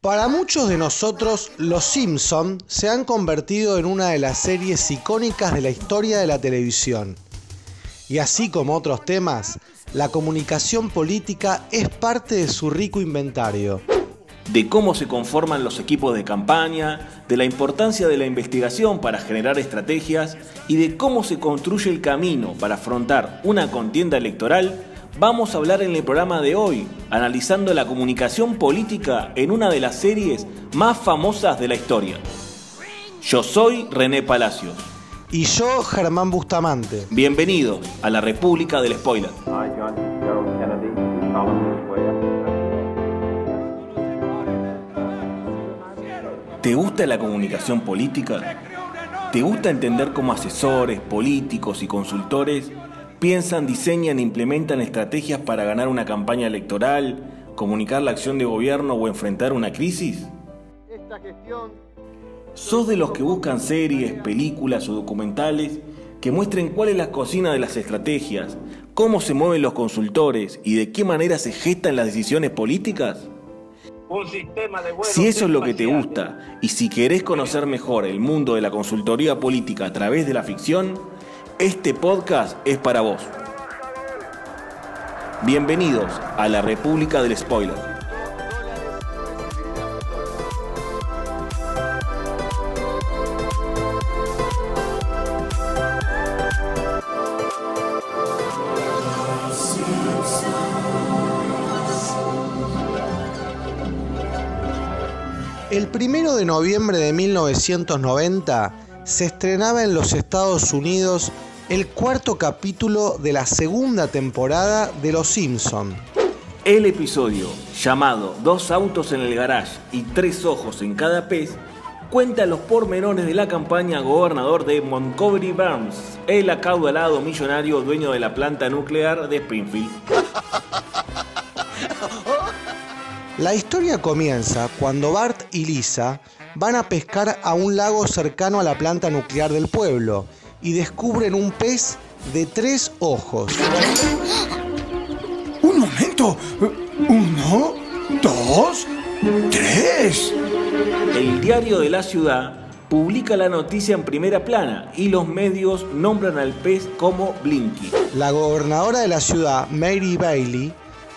Para muchos de nosotros, Los Simpson se han convertido en una de las series icónicas de la historia de la televisión. Y así como otros temas, la comunicación política es parte de su rico inventario. De cómo se conforman los equipos de campaña, de la importancia de la investigación para generar estrategias y de cómo se construye el camino para afrontar una contienda electoral vamos a hablar en el programa de hoy, analizando la comunicación política en una de las series más famosas de la historia. Yo soy René Palacios. Y yo, Germán Bustamante. Bienvenidos a la República del Spoiler. ¿Te gusta la comunicación política? ¿Te gusta entender cómo asesores, políticos y consultores piensan, diseñan e implementan estrategias para ganar una campaña electoral, comunicar la acción de gobierno o enfrentar una crisis? ¿Sos de los que buscan series, películas o documentales que muestren cuál es la cocina de las estrategias, cómo se mueven los consultores y de qué manera se gestan las decisiones políticas? Si eso es lo que te gusta y si querés conocer mejor el mundo de la consultoría política a través de la ficción, este podcast es para vos. Bienvenidos a la República del Spoiler. Noviembre de 1990 se estrenaba en los Estados Unidos el cuarto capítulo de la segunda temporada de Los Simpson. El episodio, llamado Dos autos en el garage y tres ojos en cada pez, cuenta los pormenores de la campaña gobernador de Montgomery Burns, el acaudalado millonario dueño de la planta nuclear de Springfield. La historia comienza cuando Bart y Lisa van a pescar a un lago cercano a la planta nuclear del pueblo y descubren un pez de tres ojos. Un momento. Uno, dos, tres. El diario de la ciudad publica la noticia en primera plana y los medios nombran al pez como Blinky. La gobernadora de la ciudad, Mary Bailey,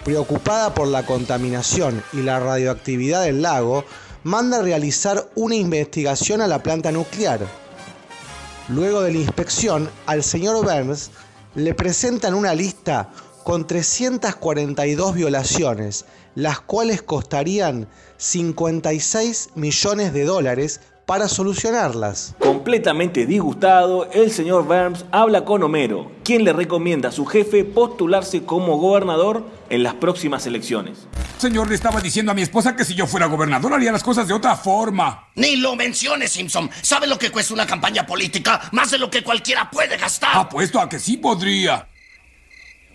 preocupada por la contaminación y la radioactividad del lago, manda realizar una investigación a la planta nuclear. Luego de la inspección, al señor Burns le presentan una lista con 342 violaciones, las cuales costarían 56 millones de dólares para solucionarlas. Completamente disgustado, el señor Burns habla con Homero, quien le recomienda a su jefe postularse como gobernador en las próximas elecciones. Señor, le estaba diciendo a mi esposa que si yo fuera gobernador haría las cosas de otra forma. Ni lo menciones, Simpson. ¿Sabe lo que cuesta una campaña política? Más de lo que cualquiera puede gastar. Apuesto a que sí podría.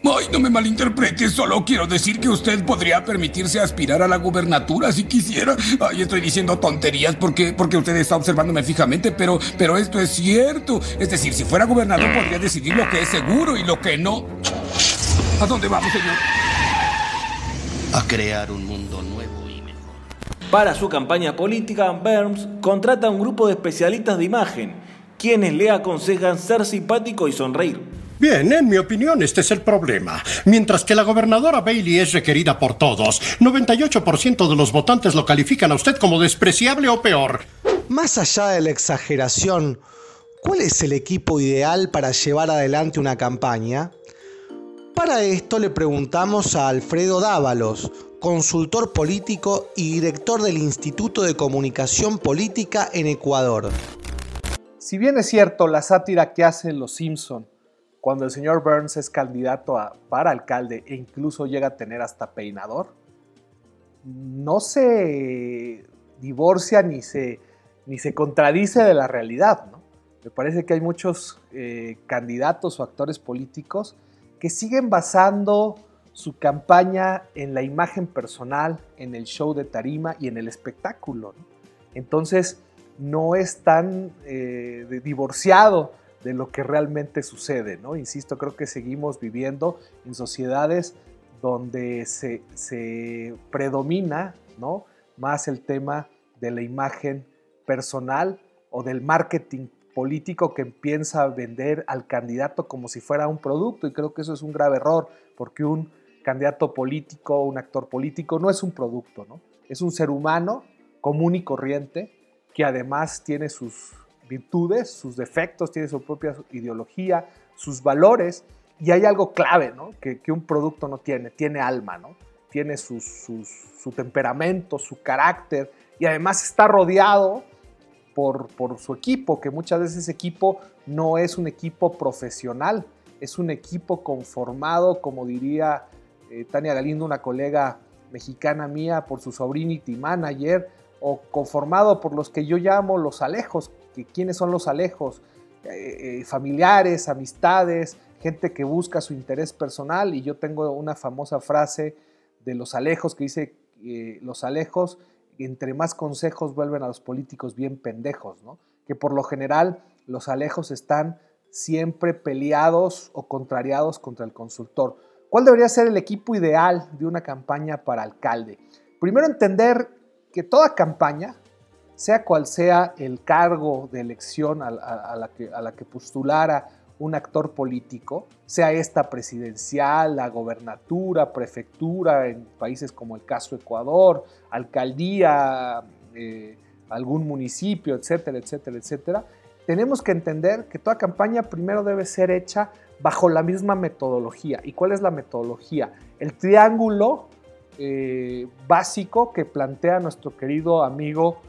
Ay, no me malinterprete, solo quiero decir que usted podría permitirse aspirar a la gubernatura si quisiera. Ay, estoy diciendo tonterías porque, porque usted está observándome fijamente, pero, pero esto es cierto. Es decir, si fuera gobernador podría decidir lo que es seguro y lo que no. ¿A dónde vamos, señor? A crear un mundo nuevo y mejor. Para su campaña política, Burns contrata a un grupo de especialistas de imagen, quienes le aconsejan ser simpático y sonreír. Bien, en mi opinión este es el problema. Mientras que la gobernadora Bailey es requerida por todos, 98% de los votantes lo califican a usted como despreciable o peor. Más allá de la exageración, ¿cuál es el equipo ideal para llevar adelante una campaña? Para esto le preguntamos a Alfredo Dávalos, consultor político y director del Instituto de Comunicación Política en Ecuador. Si bien es cierto la sátira que hacen los Simpson cuando el señor Burns es candidato para alcalde e incluso llega a tener hasta peinador, no se divorcia ni se, ni se contradice de la realidad. Me parece que hay muchos eh, candidatos o actores políticos que siguen basando su campaña en la imagen personal, en el show de tarima y en el espectáculo. Entonces, no es tan eh, divorciado de lo que realmente sucede, ¿no? Insisto, creo que seguimos viviendo en sociedades donde se, predomina, ¿no? Más el tema de la imagen personal o del marketing político que empieza a vender al candidato como si fuera un producto y creo que eso es un grave error porque un candidato político, un actor político no es un producto, ¿no? Es un ser humano común y corriente que además tiene sus virtudes, sus defectos, tiene su propia ideología, sus valores y hay algo clave, ¿no? Que, un producto no tiene, tiene alma, ¿no? Tiene su temperamento, su carácter y además está rodeado por, su equipo, que muchas veces ese equipo no es un equipo profesional, es un equipo conformado, como diría eh, Tania Galindo, una colega mexicana mía, por su sobrinity manager, o conformado por los que yo llamo los alejos. Que, ¿Quiénes son los alejos? Eh, eh, familiares, amistades, gente que busca su interés personal. Y yo tengo una famosa frase de los alejos que dice, los alejos entre más consejos vuelven a los políticos bien pendejos, ¿no? Que por lo general los alejos están siempre peleados o contrariados contra el consultor. ¿Cuál debería ser el equipo ideal de una campaña para alcalde? Primero entender que toda campaña, sea cual sea el cargo de elección a, la, que, a la que postulara un actor político, sea esta presidencial, la gobernatura, prefectura en países como el caso Ecuador, alcaldía, eh, algún municipio, etcétera, etcétera, etcétera, tenemos que entender que toda campaña primero debe ser hecha bajo la misma metodología. ¿Y cuál es la metodología? El triángulo eh, básico que plantea nuestro querido amigo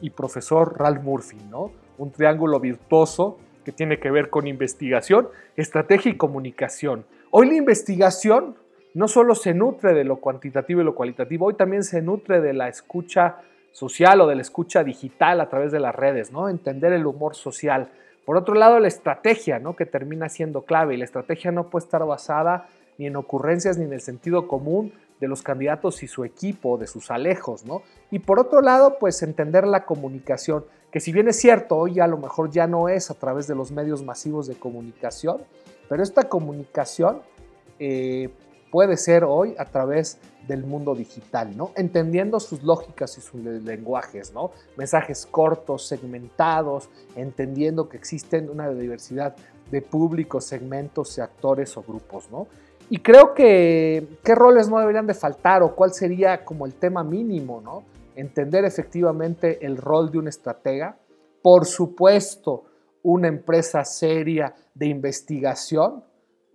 y profesor Ralph Murphy, ¿no? Un triángulo virtuoso que tiene que ver con investigación, estrategia y comunicación. Hoy la investigación no solo se nutre de lo cuantitativo y lo cualitativo, hoy también se nutre de la escucha social o de la escucha digital a través de las redes, ¿no? Entender el humor social. Por otro lado, la estrategia, ¿no? Que termina siendo clave y la estrategia no puede estar basada ni en ocurrencias ni en el sentido común de los candidatos y su equipo, de sus alejos, ¿no? Y por otro lado, pues entender la comunicación que si bien es cierto, hoy a lo mejor ya no es a través de los medios masivos de comunicación, pero esta comunicación eh, puede ser hoy a través del mundo digital, ¿no? Entendiendo sus lógicas y sus lenguajes, ¿no? Mensajes cortos, segmentados, entendiendo que existen una diversidad de públicos, segmentos, actores o grupos, ¿no? Y creo que qué roles no deberían de faltar o cuál sería como el tema mínimo, ¿no? entender efectivamente el rol de un estratega, por supuesto, una empresa seria de investigación,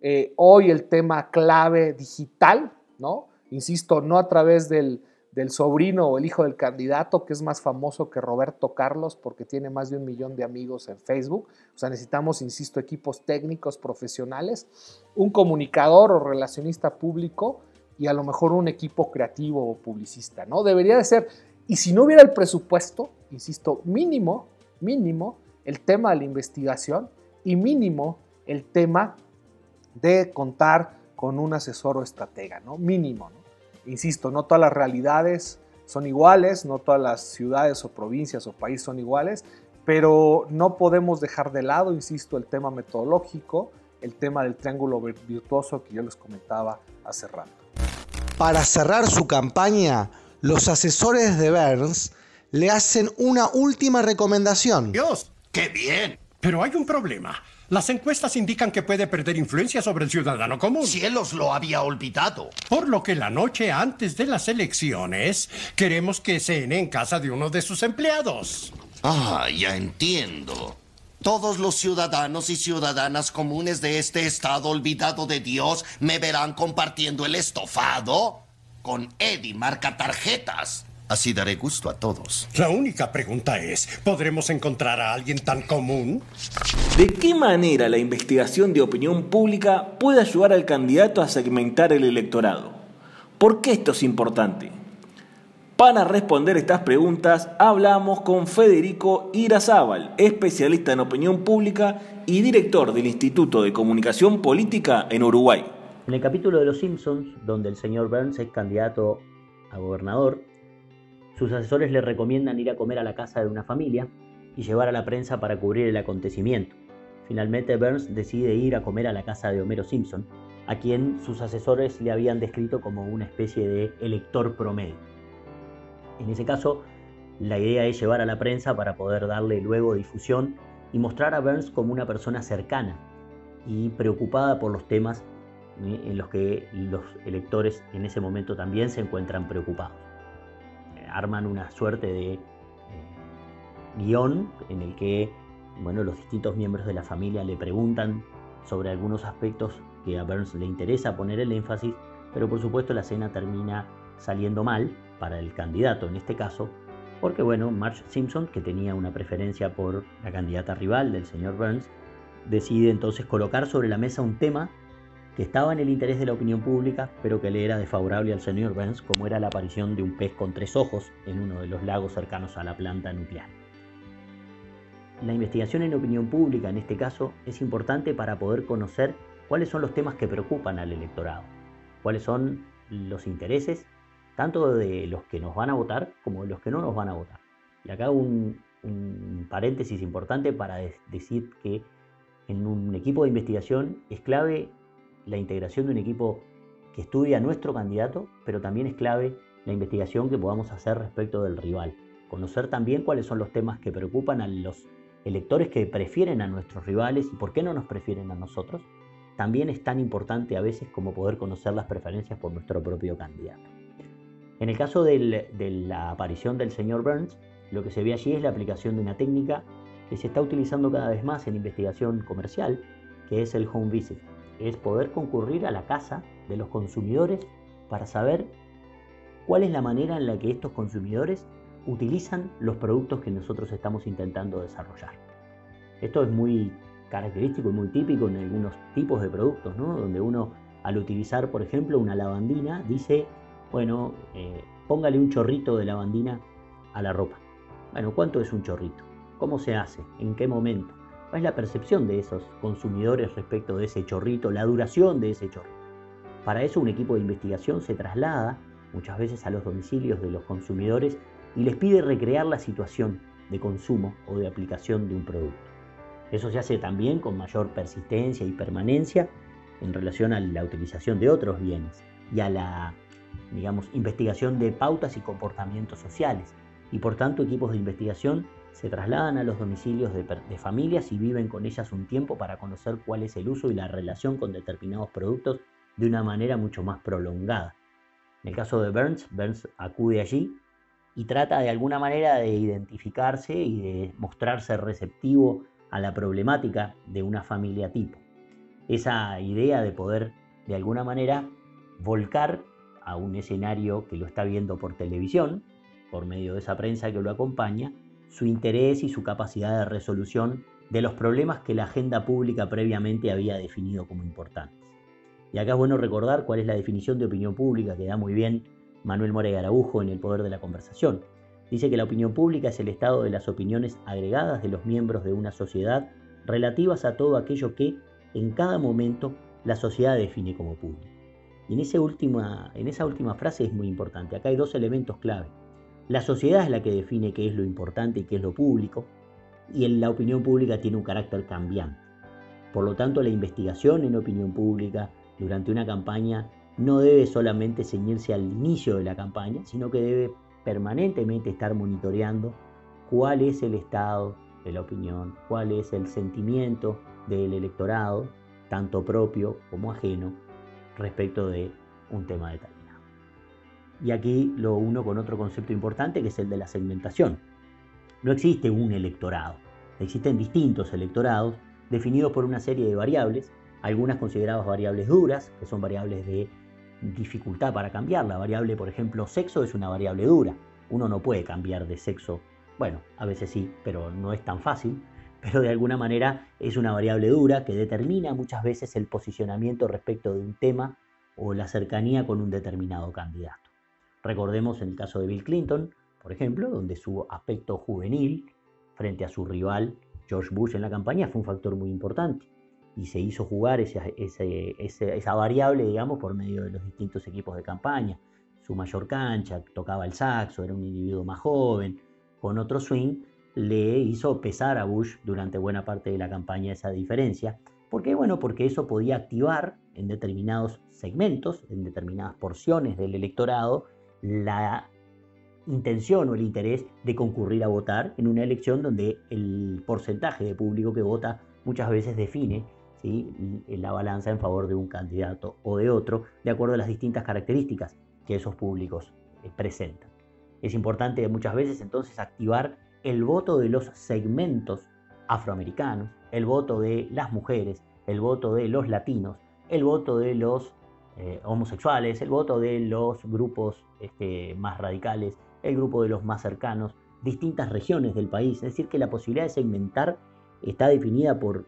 eh, hoy el tema clave digital, ¿no? Insisto, no a través del, del sobrino o el hijo del candidato, que es más famoso que Roberto Carlos porque tiene más de un millón de amigos en Facebook. O sea, necesitamos, insisto, equipos técnicos, profesionales, un comunicador o relacionista público y a lo mejor un equipo creativo o publicista, ¿no? Debería de ser y si no hubiera el presupuesto, insisto, mínimo, mínimo el tema de la investigación y mínimo el tema de contar con un asesor o estratega, ¿no? Mínimo, ¿no? Insisto, no todas las realidades son iguales, no todas las ciudades o provincias o países son iguales, pero no podemos dejar de lado, insisto, el tema metodológico, el tema del triángulo virtuoso que yo les comentaba hace rato. Para cerrar su campaña, los asesores de Burns le hacen una última recomendación. Dios, qué bien. Pero hay un problema. Las encuestas indican que puede perder influencia sobre el ciudadano común. Cielos lo había olvidado. Por lo que la noche antes de las elecciones queremos que cene en casa de uno de sus empleados. Ah, ya entiendo. Todos los ciudadanos y ciudadanas comunes de este estado olvidado de Dios me verán compartiendo el estofado con Eddie marca tarjetas. Así daré gusto a todos. La única pregunta es, ¿podremos encontrar a alguien tan común? ¿De qué manera la investigación de opinión pública puede ayudar al candidato a segmentar el electorado? ¿Por qué esto es importante? Para responder estas preguntas hablamos con Federico Irazábal, especialista en opinión pública y director del Instituto de Comunicación Política en Uruguay. En el capítulo de Los Simpsons, donde el señor Burns es candidato a gobernador, sus asesores le recomiendan ir a comer a la casa de una familia y llevar a la prensa para cubrir el acontecimiento. Finalmente Burns decide ir a comer a la casa de Homero Simpson, a quien sus asesores le habían descrito como una especie de elector promedio. En ese caso, la idea es llevar a la prensa para poder darle luego difusión y mostrar a Burns como una persona cercana y preocupada por los temas ¿eh? en los que los electores en ese momento también se encuentran preocupados. Arman una suerte de eh, guion en el que bueno, los distintos miembros de la familia le preguntan sobre algunos aspectos que a Burns le interesa poner el énfasis, pero por supuesto la escena termina saliendo mal para el candidato en este caso, porque bueno, Marge Simpson, que tenía una preferencia por la candidata rival del señor Burns, decide entonces colocar sobre la mesa un tema que estaba en el interés de la opinión pública, pero que le era desfavorable al señor Burns, como era la aparición de un pez con tres ojos en uno de los lagos cercanos a la planta nuclear. La investigación en opinión pública, en este caso, es importante para poder conocer cuáles son los temas que preocupan al electorado, cuáles son los intereses tanto de los que nos van a votar como de los que no nos van a votar. Y acá un, un paréntesis importante para decir que en un equipo de investigación es clave la integración de un equipo que estudia a nuestro candidato, pero también es clave la investigación que podamos hacer respecto del rival. Conocer también cuáles son los temas que preocupan a los electores que prefieren a nuestros rivales y por qué no nos prefieren a nosotros, también es tan importante a veces como poder conocer las preferencias por nuestro propio candidato. En el caso de la aparición del señor Burns, lo que se ve allí es la aplicación de una técnica que se está utilizando cada vez más en investigación comercial, que es el home visit. Es poder concurrir a la casa de los consumidores para saber cuál es la manera en la que estos consumidores utilizan los productos que nosotros estamos intentando desarrollar. Esto es muy característico y muy típico en algunos tipos de productos, ¿no? donde uno al utilizar, por ejemplo, una lavandina, dice, bueno, eh, póngale un chorrito de lavandina a la ropa. Bueno, ¿cuánto es un chorrito? ¿Cómo se hace? ¿En qué momento? ¿Cuál es la percepción de esos consumidores respecto de ese chorrito, la duración de ese chorrito? Para eso un equipo de investigación se traslada muchas veces a los domicilios de los consumidores y les pide recrear la situación de consumo o de aplicación de un producto. Eso se hace también con mayor persistencia y permanencia en relación a la utilización de otros bienes y a la, digamos, investigación de pautas y comportamientos sociales. Y por tanto equipos de investigación se trasladan a los domicilios de, familias y viven con ellas un tiempo para conocer cuál es el uso y la relación con determinados productos de una manera mucho más prolongada. En el caso de Burns, Burns acude allí y trata de alguna manera de identificarse y de mostrarse receptivo a la problemática de una familia tipo. Esa idea de poder de alguna manera volcar a un escenario que lo está viendo por televisión, por medio de esa prensa que lo acompaña, su interés y su capacidad de resolución de los problemas que la agenda pública previamente había definido como importantes. Y acá es bueno recordar cuál es la definición de opinión pública que da muy bien Manuel More Garabujo en El Poder de la Conversación. Dice que la opinión pública es el estado de las opiniones agregadas de los miembros de una sociedad relativas a todo aquello que, en cada momento, la sociedad define como público. Y en esa última frase es muy importante. Acá hay dos elementos clave. La sociedad es la que define qué es lo importante y qué es lo público, y en la opinión pública tiene un carácter cambiante. Por lo tanto, la investigación en opinión pública durante una campaña no debe solamente ceñirse al inicio de la campaña, sino que debe permanentemente estar monitoreando cuál es el estado de la opinión, cuál es el sentimiento del electorado, tanto propio como ajeno, respecto de un tema determinado. Y aquí lo uno con otro concepto importante que es el de la segmentación. No existe un electorado, existen distintos electorados definidos por una serie de variables, algunas consideradas variables duras, que son variables de dificultad para cambiar. La variable, por ejemplo, sexo es una variable dura. Uno no puede cambiar de sexo. Bueno, a veces sí, pero no es tan fácil. Pero de alguna manera es una variable dura que determina muchas veces el posicionamiento respecto de un tema o la cercanía con un determinado candidato. Recordemos en el caso de Bill Clinton, por ejemplo, donde su aspecto juvenil frente a su rival George Bush en la campaña fue un factor muy importante y se hizo jugar esa variable, digamos, por medio de los distintos equipos de campaña. Su mayor cancha, tocaba el saxo, era un individuo más joven, con otro swing, le hizo pesar a Bush durante buena parte de la campaña esa diferencia. ¿Por qué? Bueno, porque eso podía activar en determinados segmentos, en determinadas porciones del electorado, la intención o el interés de concurrir a votar en una elección donde el porcentaje de público que vota muchas veces define la balanza en favor de un candidato o de otro, de acuerdo a las distintas características que esos públicos eh, presentan. Es importante muchas veces entonces activar el voto de los segmentos afroamericanos, el voto de las mujeres, el voto de los latinos, el voto de los eh, homosexuales, el voto de los grupos este, más radicales, el grupo de los más cercanos, distintas regiones del país. Es decir, que la posibilidad de segmentar está definida por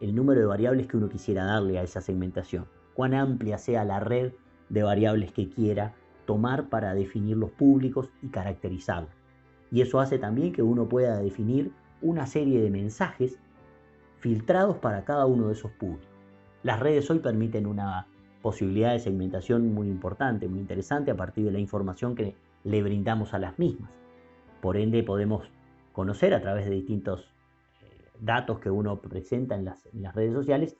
el número de variables que uno quisiera darle a esa segmentación, cuán amplia sea la red de variables que quiera tomar para definir los públicos y caracterizarlos. Y eso hace también que uno pueda definir una serie de mensajes filtrados para cada uno de esos públicos. Las redes hoy permiten una posibilidad de segmentación muy importante, muy interesante a partir de la información que le brindamos a las mismas. Por ende podemos conocer a través de distintos datos que uno presenta en las, redes sociales,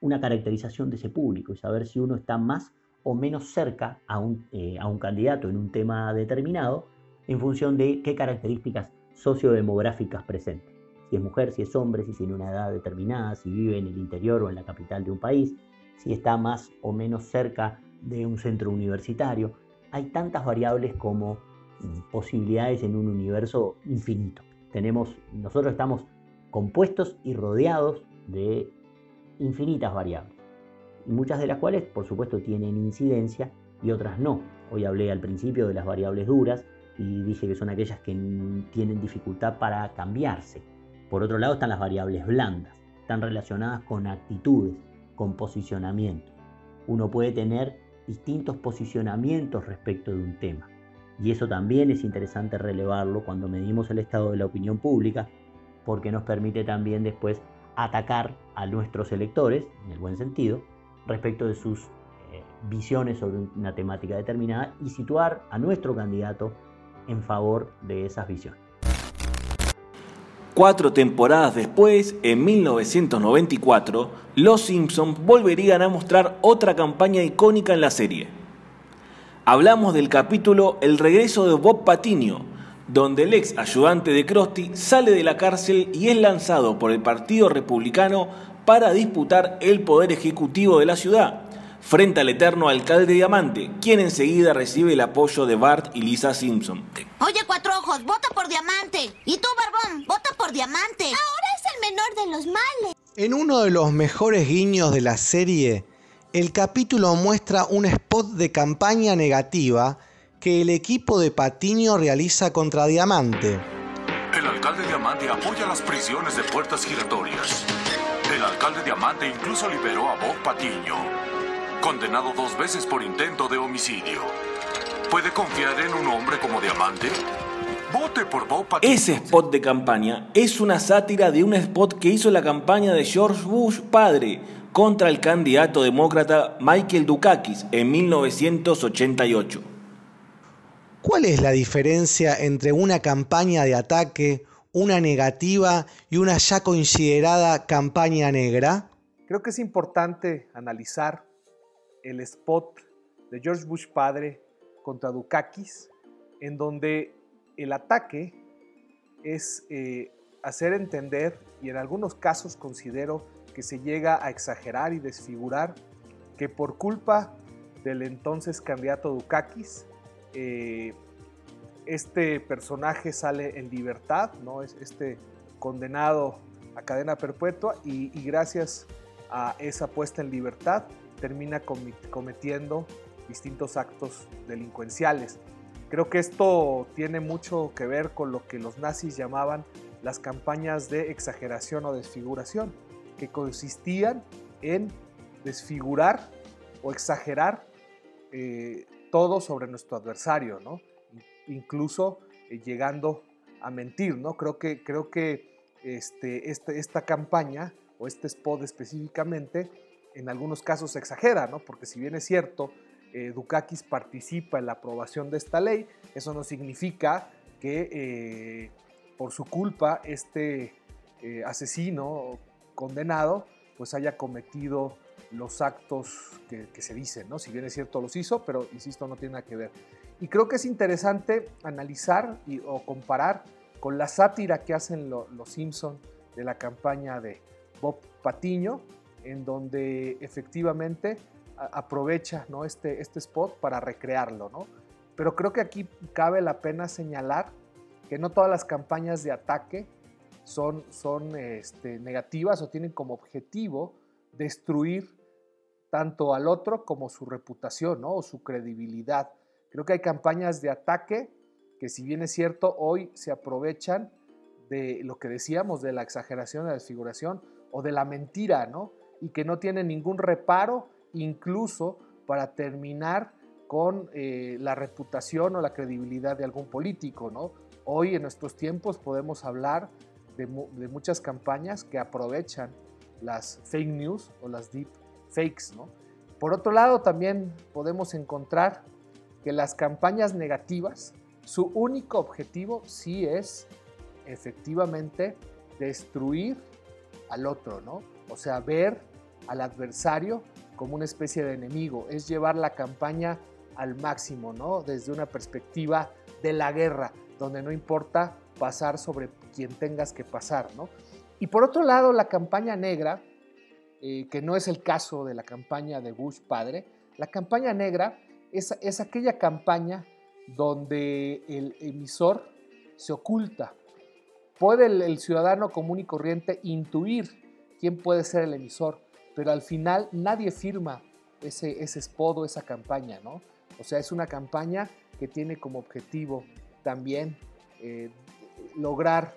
una caracterización de ese público y saber si uno está más o menos cerca a un, eh, a un candidato en un tema determinado en función de qué características sociodemográficas presenta. Si es mujer, si es hombre, si tiene una edad determinada, si vive en el interior o en la capital de un país, si está más o menos cerca de un centro universitario. Hay tantas variables como posibilidades en un universo infinito. Tenemos, nosotros estamos compuestos y rodeados de infinitas variables, y muchas de las cuales por supuesto tienen incidencia y otras no. Hoy hablé al principio de las variables duras y dije que son aquellas que tienen dificultad para cambiarse. Por otro lado están las variables blandas, están relacionadas con actitudes, posicionamiento. Uno puede tener distintos posicionamientos respecto de un tema. Y eso también es interesante relevarlo cuando medimos el estado de la opinión pública porque nos permite también después atacar a nuestros electores, en el buen sentido, respecto de sus eh, visiones sobre una temática determinada y situar a nuestro candidato en favor de esas visiones. Cuatro temporadas después, en 1994, Los Simpsons volverían a mostrar otra campaña icónica en la serie. Hablamos del capítulo El regreso de Bob Patiño, donde el ex ayudante de Krusty sale de la cárcel y es lanzado por el Partido Republicano para disputar el poder ejecutivo de la ciudad, frente al eterno alcalde Diamante, quien enseguida recibe el apoyo de Bart y Lisa Simpson. Oye, Cuatro Ojos, vota por Diamante. Y tú, Barbón, vota por Diamante. Ahora es el menor de los males. En uno de los mejores guiños de la serie, el capítulo muestra un spot de campaña negativa que el equipo de Patiño realiza contra Diamante. El alcalde Diamante apoya las prisiones de puertas giratorias. El alcalde Diamante incluso liberó a Bob Patiño, condenado dos veces por intento de homicidio. ¿Puede confiar en un hombre como Diamante? Vote por Bob. Ese spot de campaña es una sátira de un spot que hizo la campaña de George Bush padre contra el candidato demócrata Michael Dukakis en 1988. ¿Cuál es la diferencia entre una campaña de ataque, una negativa y una ya considerada campaña negra? Creo que es importante analizar el spot de George Bush padre contra Dukakis, en donde el ataque es eh, hacer entender, y en algunos casos considero que se llega a exagerar y desfigurar, que por culpa del entonces candidato Dukakis, eh, este personaje sale en libertad, ¿no? Es este condenado a cadena perpetua y, gracias a esa puesta en libertad termina cometiendo distintos actos delincuenciales. Creo que esto tiene mucho que ver con lo que los nazis llamaban las campañas de exageración o desfiguración, que consistían en desfigurar o exagerar eh, todo sobre nuestro adversario, ¿no? incluso eh, llegando a mentir, ¿no? Creo que, creo que este, este, esta campaña o este spot específicamente en algunos casos se exagera, ¿no? Porque si bien es cierto, eh, Dukakis participa en la aprobación de esta ley, eso no significa que, eh, por su culpa este eh, asesino condenado pues haya cometido los actos que, se dicen, ¿no? Si bien es cierto los hizo, pero insisto, no tiene nada que ver. Y creo que es interesante analizar y, o comparar con la sátira que hacen los Simpson de la campaña de Bob Patiño, en donde efectivamente aprovecha ¿no? este, este spot para recrearlo. ¿no? Pero creo que aquí cabe la pena señalar que no todas las campañas de ataque son, son este, negativas o tienen como objetivo destruir tanto al otro como su reputación ¿no? o su credibilidad. Creo que hay campañas de ataque que si bien es cierto, hoy se aprovechan de lo que decíamos, de la exageración, de la desfiguración o de la mentira, ¿no? Y que no tienen ningún reparo, incluso para terminar con eh, la reputación o la credibilidad de algún político, ¿no? Hoy en nuestros tiempos podemos hablar de, de muchas campañas que aprovechan las fake news o las deep fakes, ¿no? Por otro lado, también podemos encontrar que las campañas negativas su único objetivo sí es efectivamente destruir al otro, ¿no? O sea, ver al adversario como una especie de enemigo, es llevar la campaña al máximo, ¿no? Desde una perspectiva de la guerra, donde no importa pasar sobre quien tengas que pasar, ¿no? Y por otro lado, la campaña negra, eh, que no es el caso de la campaña de Bush padre, la campaña negra es, es aquella campaña donde el emisor se oculta. Puede el, ciudadano común y corriente intuir quién puede ser el emisor, pero al final nadie firma ese, ese spot esa campaña, ¿no? O sea, es una campaña que tiene como objetivo también eh, lograr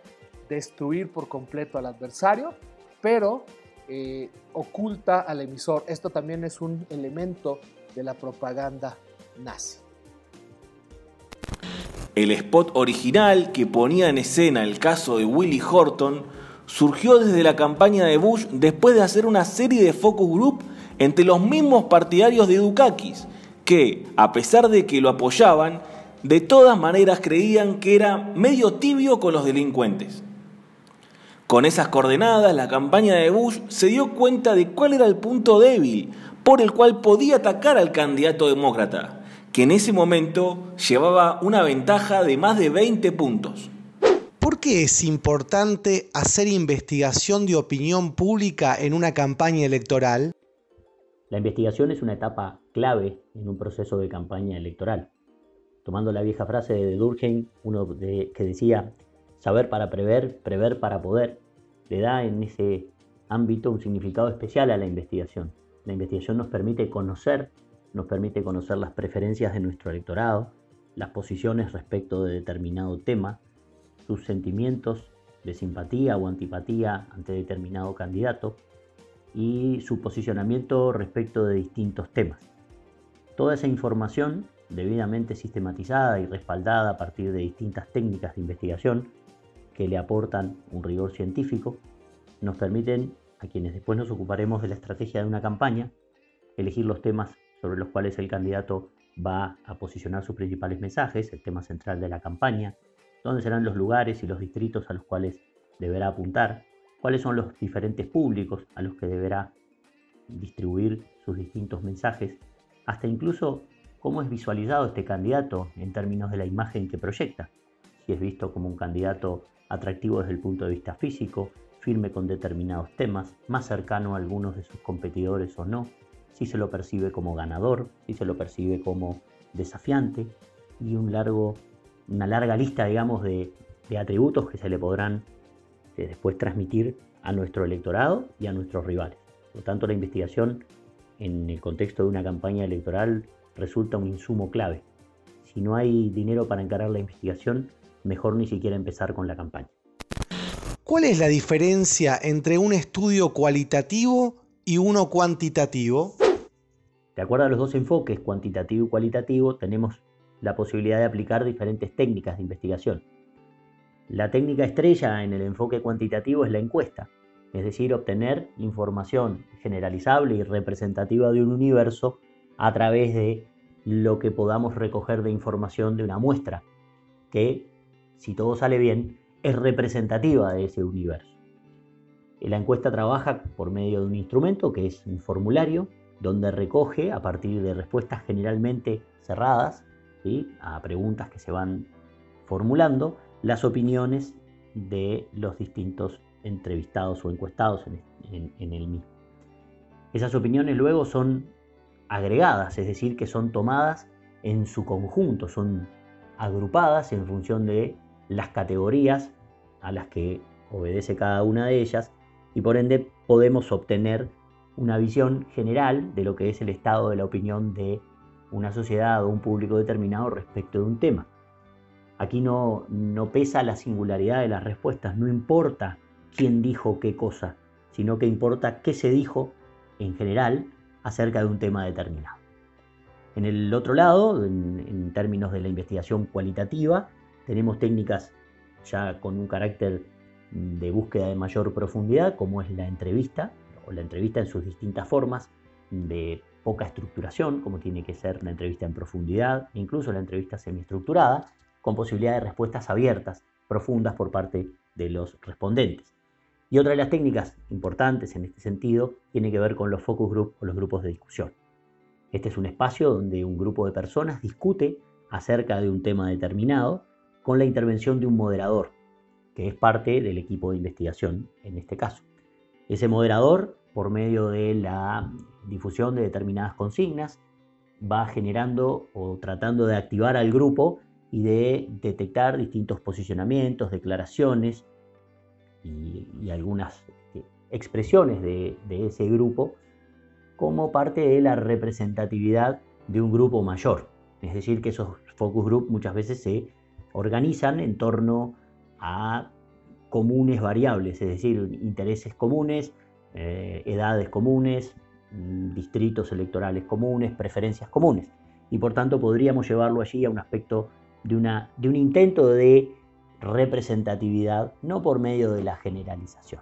destruir por completo al adversario, pero eh, oculta al emisor. Esto también es un elemento de la propaganda nazi. El spot original que ponía en escena el caso de Willie Horton surgió desde la campaña de Bush después de hacer una serie de focus group entre los mismos partidarios de Dukakis, que, a pesar de que lo apoyaban, de todas maneras creían que era medio tibio con los delincuentes. Con esas coordenadas, la campaña de Bush se dio cuenta de cuál era el punto débil por el cual podía atacar al candidato demócrata que en ese momento llevaba una ventaja de más de 20 puntos. ¿Por qué es importante hacer investigación de opinión pública en una campaña electoral? La investigación es una etapa clave en un proceso de campaña electoral. Tomando la vieja frase de Durkheim, uno que decía, saber para prever, prever para poder, le da en ese ámbito un significado especial a la investigación. La investigación nos permite conocer nos permite conocer las preferencias de nuestro electorado, las posiciones respecto de determinado tema, sus sentimientos de simpatía o antipatía ante determinado candidato y su posicionamiento respecto de distintos temas. Toda esa información, debidamente sistematizada y respaldada a partir de distintas técnicas de investigación que le aportan un rigor científico, nos permiten, a quienes después nos ocuparemos de la estrategia de una campaña, elegir los temas sobre los cuales el candidato va a posicionar sus principales mensajes, el tema central de la campaña, dónde serán los lugares y los distritos a los cuales deberá apuntar, cuáles son los diferentes públicos a los que deberá distribuir sus distintos mensajes, hasta incluso cómo es visualizado este candidato en términos de la imagen que proyecta, si es visto como un candidato atractivo desde el punto de vista físico, firme con determinados temas, más cercano a algunos de sus competidores o no, si se lo percibe como ganador, si se lo percibe como desafiante y un largo, una larga lista, digamos, de, atributos que se le podrán eh, después transmitir a nuestro electorado y a nuestros rivales. Por lo tanto, la investigación en el contexto de una campaña electoral resulta un insumo clave. Si no hay dinero para encarar la investigación, mejor ni siquiera empezar con la campaña. ¿Cuál es la diferencia entre un estudio cualitativo y uno cuantitativo? De acuerdo a los dos enfoques, cuantitativo y cualitativo, tenemos la posibilidad de aplicar diferentes técnicas de investigación. La técnica estrella en el enfoque cuantitativo es la encuesta, es decir, obtener información generalizable y representativa de un universo a través de lo que podamos recoger de información de una muestra, que, si todo sale bien, es representativa de ese universo. La encuesta trabaja por medio de un instrumento que es un formulario donde recoge a partir de respuestas generalmente cerradas a preguntas que se van formulando las opiniones de los distintos entrevistados o encuestados en, en el mismo. Esas opiniones luego son agregadas, es decir, que son tomadas en su conjunto, son agrupadas en función de las categorías a las que obedece cada una de ellas y por ende podemos obtener una visión general de lo que es el estado de la opinión de una sociedad o un público determinado respecto de un tema. Aquí no, pesa la singularidad de las respuestas, no importa quién dijo qué cosa, sino que importa qué se dijo en general acerca de un tema determinado. En el otro lado, en, términos de la investigación cualitativa, tenemos técnicas ya con un carácter de búsqueda de mayor profundidad, como es la entrevista, o la entrevista en sus distintas formas, de poca estructuración, como tiene que ser la entrevista en profundidad, incluso la entrevista semiestructurada, con posibilidad de respuestas abiertas, profundas por parte de los respondentes. Y otra de las técnicas importantes en este sentido tiene que ver con los focus group o los grupos de discusión. Este es un espacio donde un grupo de personas discute acerca de un tema determinado con la intervención de un moderador, que es parte del equipo de investigación en este caso. Ese moderador, por medio de la difusión de determinadas consignas, va generando o tratando de activar al grupo y de detectar distintos posicionamientos, declaraciones, y, algunas este, expresiones de, ese grupo como parte de la representatividad de un grupo mayor. Es decir, que esos focus group muchas veces se organizan en torno a comunes variables, es decir, intereses comunes, eh, edades comunes, distritos electorales comunes, preferencias comunes. Y por tanto podríamos llevarlo allí a un aspecto de, una, de un intento de representatividad no por medio de la generalización,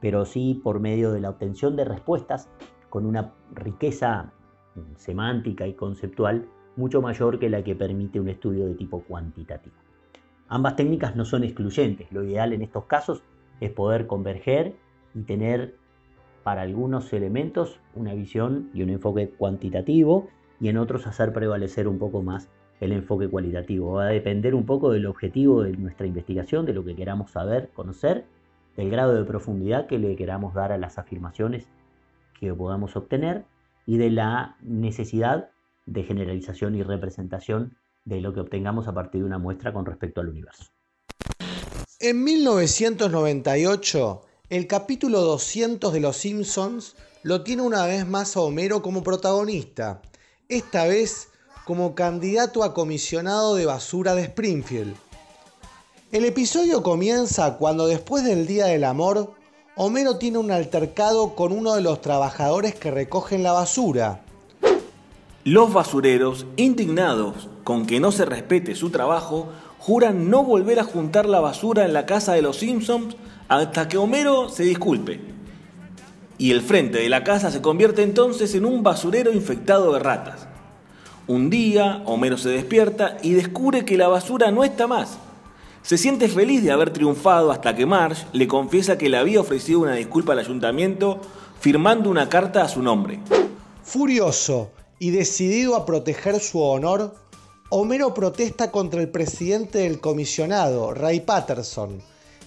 pero sí por medio de la obtención de respuestas con una riqueza semántica y conceptual mucho mayor que la que permite un estudio de tipo cuantitativo. Ambas técnicas no son excluyentes, lo ideal en estos casos es poder converger y tener para algunos elementos una visión y un enfoque cuantitativo y en otros hacer prevalecer un poco más el enfoque cualitativo. Va a depender un poco del objetivo de nuestra investigación, de lo que queramos saber, conocer, del grado de profundidad que le queramos dar a las afirmaciones que podamos obtener y de la necesidad de generalización y representación de lo que obtengamos a partir de una muestra con respecto al universo. En 1998, el capítulo 200 de Los Simpsons lo tiene una vez más a Homero como protagonista, esta vez como candidato a comisionado de basura de Springfield. El episodio comienza cuando después del Día del Amor, Homero tiene un altercado con uno de los trabajadores que recogen la basura. Los basureros, indignados con que no se respete su trabajo, juran no volver a juntar la basura en la casa de los Simpsons hasta que Homero se disculpe. Y el frente de la casa se convierte entonces en un basurero infectado de ratas. Un día, Homero se despierta y descubre que la basura no está más. Se siente feliz de haber triunfado hasta que Marge le confiesa que le había ofrecido una disculpa al ayuntamiento firmando una carta a su nombre. Furioso y decidido a proteger su honor, Homero protesta contra el presidente del comisionado, Ray Patterson,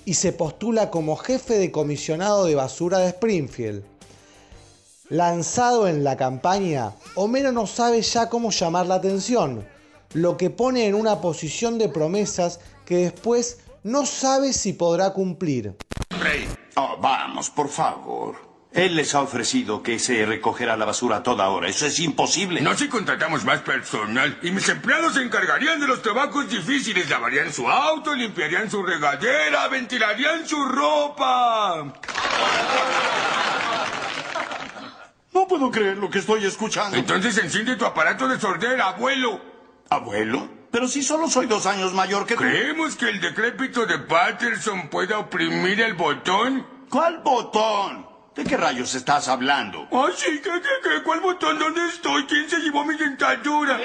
y se postula como jefe de comisionado de basura de Springfield. Lanzado en la campaña, Homero no sabe ya cómo llamar la atención, lo que pone en una posición de promesas que después no sabe si podrá cumplir. Rey, oh, vamos, por favor. Él les ha ofrecido que se recogerá la basura a toda hora. Eso es imposible. No si contratamos más personal. Y mis empleados se encargarían de los trabajos difíciles. Lavarían su auto, limpiarían su regadera, ventilarían su ropa. No puedo creer lo que estoy escuchando. Entonces enciende tu aparato de sordera, abuelo. ¿Abuelo? Pero si solo soy dos años mayor que tú. ¿Creemos que el decrépito de Patterson pueda oprimir el botón? ¿Cuál botón? ¿De qué rayos estás hablando? Ah, sí, ¿qué, qué, qué? ¿Cuál botón? ¿Dónde estoy? ¿Quién se llevó mi dentadura?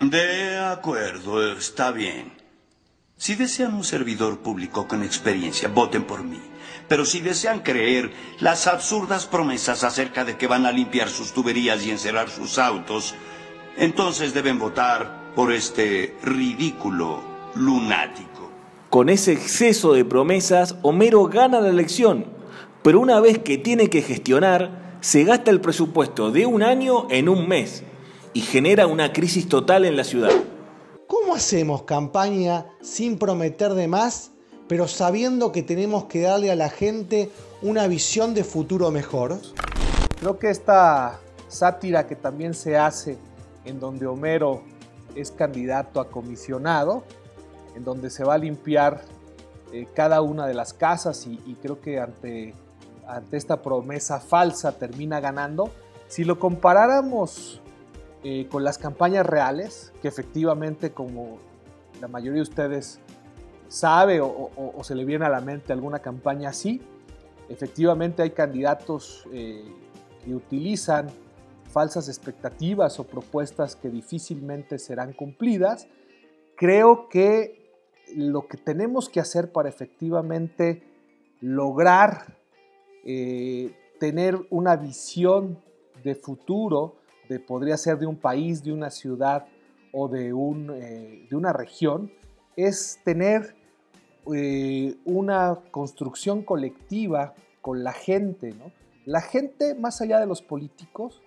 De acuerdo, está bien. Si desean un servidor público con experiencia, voten por mí. Pero si desean creer las absurdas promesas acerca de que van a limpiar sus tuberías y encerrar sus autos, entonces deben votar por este ridículo lunático. Con ese exceso de promesas, Homero gana la elección, pero una vez que tiene que gestionar, se gasta el presupuesto de un año en un mes y genera una crisis total en la ciudad. ¿Cómo hacemos campaña sin prometer de más, pero sabiendo que tenemos que darle a la gente una visión de futuro mejor? Creo que esta sátira que también se hace en donde Homero es candidato a comisionado, en donde se va a limpiar eh, cada una de las casas y, y creo que ante, ante esta promesa falsa termina ganando. Si lo comparáramos eh, con las campañas reales, que efectivamente, como la mayoría de ustedes sabe o, se le viene a la mente alguna campaña así, efectivamente hay candidatos eh, que utilizan falsas expectativas o propuestas que difícilmente serán cumplidas. Creo que lo que tenemos que hacer para efectivamente lograr eh, tener una visión de futuro podría ser de un país, de una ciudad o de, un, eh, de una región, es tener eh, una construcción colectiva con la gente. La gente, más allá de los políticos,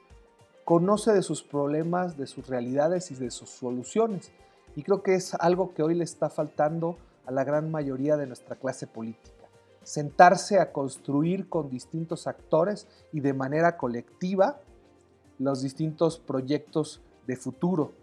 conoce de sus problemas, de sus realidades y de sus soluciones. Y creo que es algo que hoy le está faltando a la gran mayoría de nuestra clase política. Sentarse a construir con distintos actores y de manera colectiva los distintos proyectos de futuro.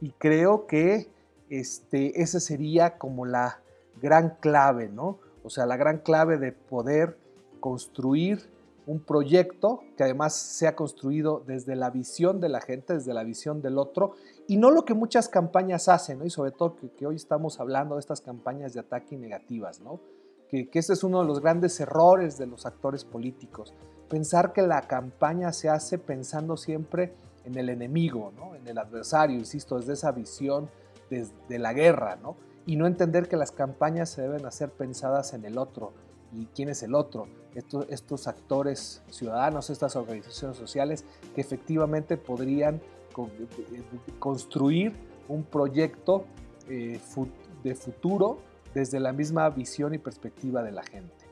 Y creo que este, esa sería como la gran clave, ¿no? O sea, la gran clave de poder construir un proyecto que además sea construido desde la visión de la gente, desde la visión del otro, y no lo que muchas campañas hacen, ¿no? Y sobre todo que, hoy estamos hablando de estas campañas de ataque negativas, ¿no? Que, que es uno de los grandes errores de los actores políticos pensar que la campaña se hace pensando siempre en el enemigo, ¿no? en el adversario, insisto, desde esa visión de la guerra, ¿no? y no entender que las campañas se deben hacer pensadas en el otro. ¿Y quién es el otro? Estos, estos actores ciudadanos, estas organizaciones sociales que efectivamente podrían construir un proyecto eh, de futuro desde la misma visión y perspectiva de la gente.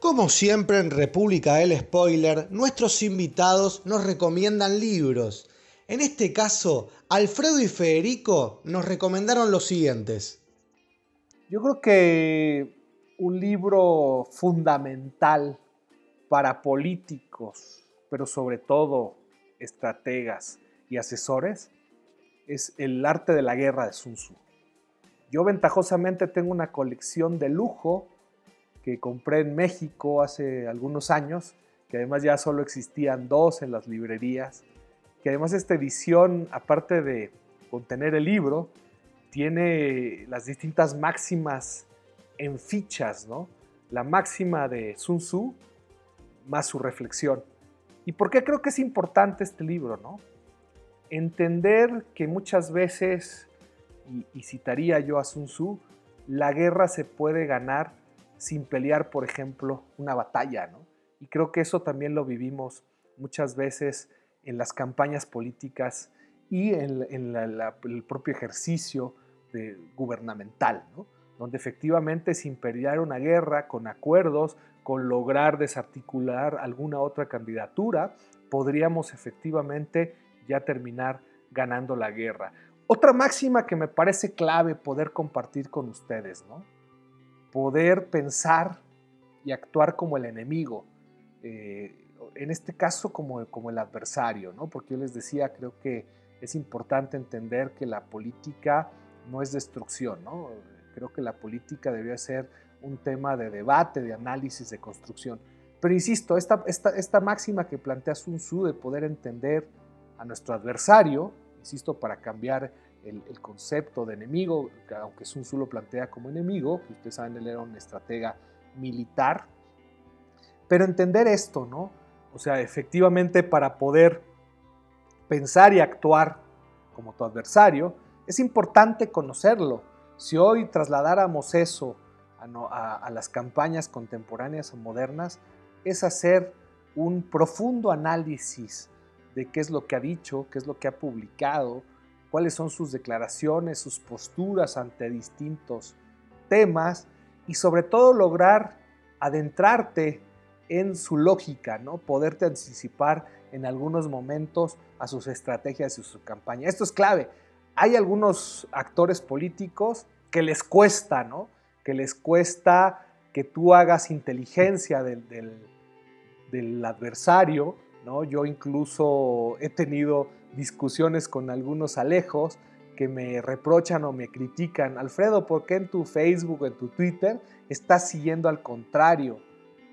Como siempre en República del Spoiler, nuestros invitados nos recomiendan libros. En este caso, Alfredo y Federico nos recomendaron los siguientes. Yo creo que un libro fundamental para políticos, pero sobre todo estrategas y asesores, es El arte de la guerra de Sun Tzu. Yo ventajosamente tengo una colección de lujo que compré en México hace algunos años, que además ya solo existían dos en las librerías, que además esta edición, aparte de contener el libro, tiene las distintas máximas en fichas, ¿no? La máxima de Sun Tzu más su reflexión. ¿Y por qué creo que es importante este libro, no? Entender que muchas veces, y, citaría yo a Sun Tzu, la guerra se puede ganar sin pelear, por ejemplo, una batalla, ¿no? Y creo que eso también lo vivimos muchas veces en las campañas políticas y en, el propio ejercicio gubernamental, ¿no? Donde efectivamente sin pelear una guerra, con acuerdos, con lograr desarticular alguna otra candidatura, podríamos efectivamente ya terminar ganando la guerra. Otra máxima que me parece clave poder compartir con ustedes, ¿no? poder pensar y actuar como el enemigo, eh, en este caso como, como el adversario, ¿no? porque yo les decía, creo que es importante entender que la política no es destrucción, ¿no? Creo que la política debería ser un tema de debate, de análisis, de construcción. Pero insisto, esta, esta, esta máxima que plantea Sun Tzu de poder entender a nuestro adversario, insisto, para cambiar el, concepto de enemigo, aunque Sun Tzu lo plantea como enemigo, que ustedes saben, él era un estratega militar. Pero entender esto, ¿no? O sea, efectivamente para poder pensar y actuar como tu adversario, es importante conocerlo. Si hoy trasladáramos eso a, las campañas contemporáneas o modernas, es hacer un profundo análisis de qué es lo que ha dicho, qué es lo que ha publicado, cuáles son sus declaraciones, sus posturas ante distintos temas y sobre todo lograr adentrarte en su lógica, ¿no? Poderte anticipar en algunos momentos a sus estrategias y su campaña. Esto es clave. Hay algunos actores políticos que les cuesta, ¿no? Que les cuesta que tú hagas inteligencia del, del adversario, ¿no? Yo incluso he tenido discusiones con algunos alejos que me reprochan o me critican, Alfredo, ¿por qué en tu Facebook en tu Twitter estás siguiendo al contrario?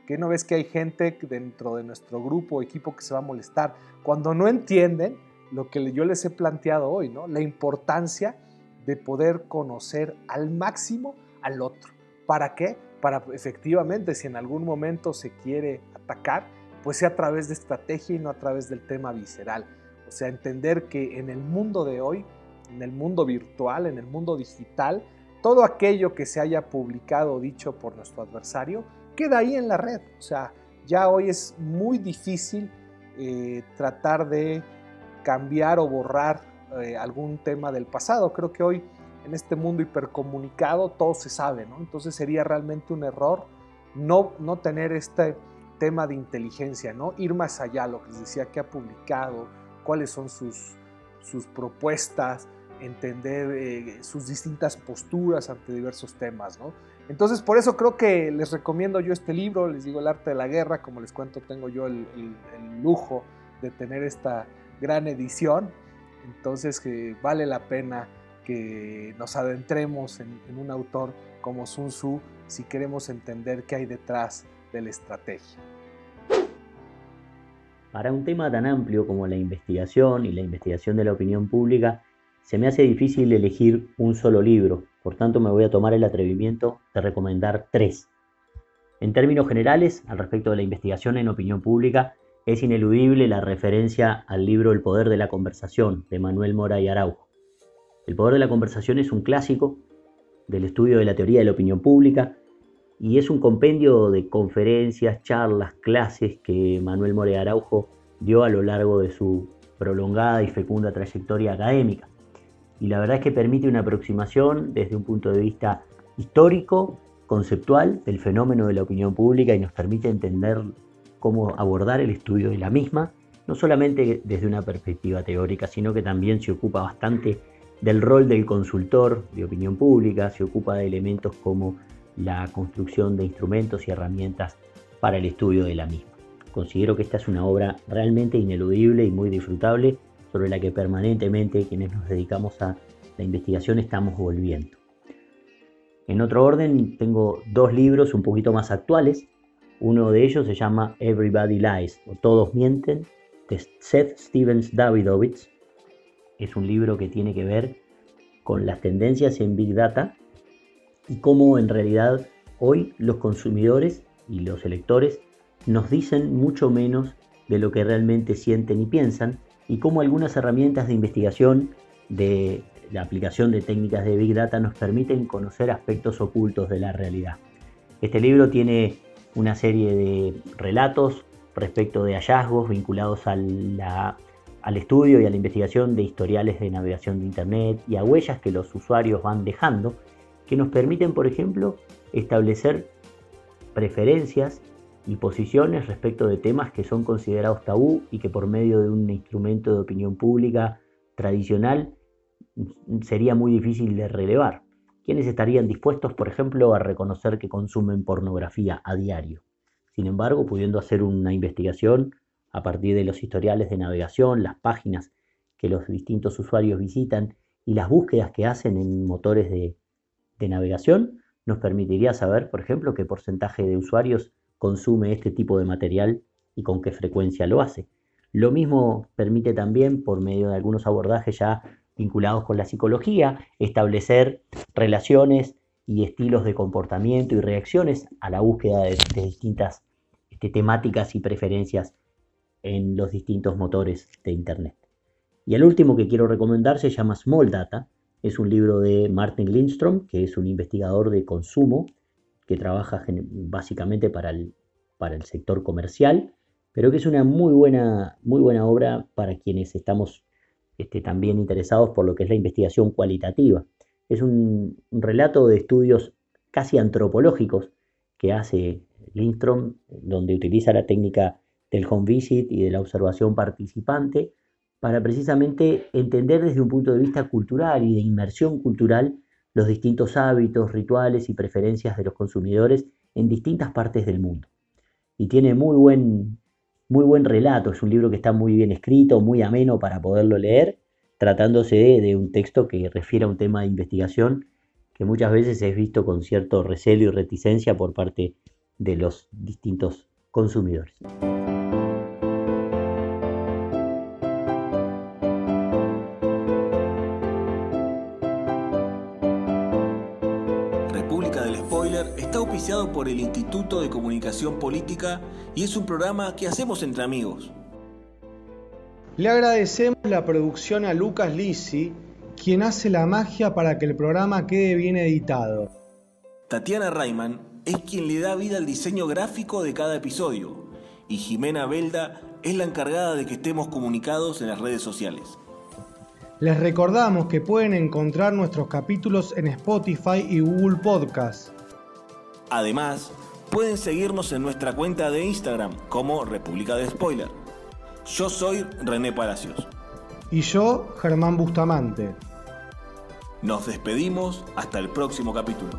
¿Qué no ves que hay gente dentro de nuestro grupo o equipo que se va a molestar? Cuando no entienden lo que yo les he planteado hoy, ¿no? La importancia de poder conocer al máximo al otro. ¿Para qué? Para efectivamente, si en algún momento se quiere atacar, pues sea a través de estrategia y no a través del tema visceral. O sea, entender que en el mundo de hoy en el mundo virtual, en el mundo digital, todo aquello que se haya publicado o dicho por nuestro adversario queda ahí en la red. O sea, ya hoy es muy difícil eh, tratar de cambiar o borrar eh, algún tema del pasado. Creo que hoy en este mundo hipercomunicado todo se sabe, ¿no? Entonces sería realmente un error no, no tener este tema de inteligencia, ¿no? Ir más allá, lo que les decía que ha publicado, cuáles son sus, sus propuestas, entender eh, sus distintas posturas ante diversos temas, ¿no? Entonces, por eso creo que les recomiendo yo este libro, les digo El arte de la guerra, como les cuento, tengo yo el, lujo de tener esta gran edición, entonces que vale la pena que nos adentremos en, en un autor como Sun Tzu si queremos entender qué hay detrás de la estrategia. Para un tema tan amplio como la investigación y la investigación de la opinión pública, se me hace difícil elegir un solo libro, por tanto me voy a tomar el atrevimiento de recomendar tres. En términos generales, al respecto de la investigación en opinión pública, es ineludible la referencia al libro El poder de la conversación de Manuel Mora y Araujo. El poder de la conversación es un clásico del estudio de la teoría de la opinión pública y es un compendio de conferencias, charlas, clases que Manuel Mora y Araujo dio a lo largo de su prolongada y fecunda trayectoria académica y la verdad es que permite una aproximación desde un punto de vista histórico, conceptual del fenómeno de la opinión pública y nos permite entender cómo abordar el estudio de la misma, no solamente desde una perspectiva teórica, sino que también se ocupa bastante del rol del consultor de opinión pública, se ocupa de elementos como la construcción de instrumentos y herramientas para el estudio de la misma. Considero que esta es una obra realmente ineludible y muy disfrutable sobre la que permanentemente quienes nos dedicamos a la investigación estamos volviendo. En otro orden, tengo dos libros un poquito más actuales. Uno de ellos se llama Everybody Lies o Todos Mienten, de Seth Stevens Davidovich. Es un libro que tiene que ver con las tendencias en Big Data y cómo en realidad hoy los consumidores y los electores nos dicen mucho menos de lo que realmente sienten y piensan y cómo algunas herramientas de investigación de la aplicación de técnicas de Big Data nos permiten conocer aspectos ocultos de la realidad. Este libro tiene una serie de relatos respecto de hallazgos vinculados al estudio y a la investigación de historiales de navegación de Internet y a huellas que los usuarios van dejando, que nos permiten, por ejemplo, establecer preferencias y posiciones respecto de temas que son considerados tabú y que por medio de un instrumento de opinión pública tradicional sería muy difícil de relevar. ¿Quiénes estarían dispuestos, por ejemplo, a reconocer que consumen pornografía a diario? Sin embargo, pudiendo hacer una investigación a partir de los historiales de navegación, las páginas que los distintos usuarios visitan y las búsquedas que hacen en motores de, de navegación, nos permitiría saber, por ejemplo, qué porcentaje de usuarios consume este tipo de material y con qué frecuencia lo hace. Lo mismo permite también, por medio de algunos abordajes ya vinculados con la psicología, establecer relaciones y estilos de comportamiento y reacciones a la búsqueda de, distintas este, temáticas y preferencias en los distintos motores de Internet. Y el último que quiero recomendar se llama Small Data, Es un libro de Martin Lindstrom, que es un investigador de consumo que trabaja básicamente para el, para el sector comercial, pero que es una muy buena, muy buena obra para quienes estamos este, también interesados por lo que es la investigación cualitativa. Es un, relato de estudios casi antropológicos que hace Lindstrom, donde utiliza la técnica del home visit y de la observación participante para precisamente entender desde un punto de vista cultural y de inmersión cultural los distintos hábitos, rituales y preferencias de los consumidores en distintas partes del mundo. Y tiene muy buen, muy buen relato, es un libro que está muy bien escrito, muy ameno para poderlo leer, tratándose de, un texto que refiere a un tema de investigación que muchas veces es visto con cierto recelo y reticencia por parte de los distintos consumidores. Está auspiciado por el Instituto de Comunicación Política y es un programa que hacemos entre amigos. Le agradecemos la producción a Lucas Lisi, quien hace la magia para que el programa quede bien editado. Tatiana Rayman es quien le da vida al diseño gráfico de cada episodio y Jimena Belda es la encargada de que estemos comunicados en las redes sociales. Les recordamos que pueden encontrar nuestros capítulos en Spotify y Google Podcast. Además, pueden seguirnos en nuestra cuenta de Instagram como República de Spoiler. Yo soy René Palacios. Y yo, Germán Bustamante. Nos despedimos hasta el próximo capítulo.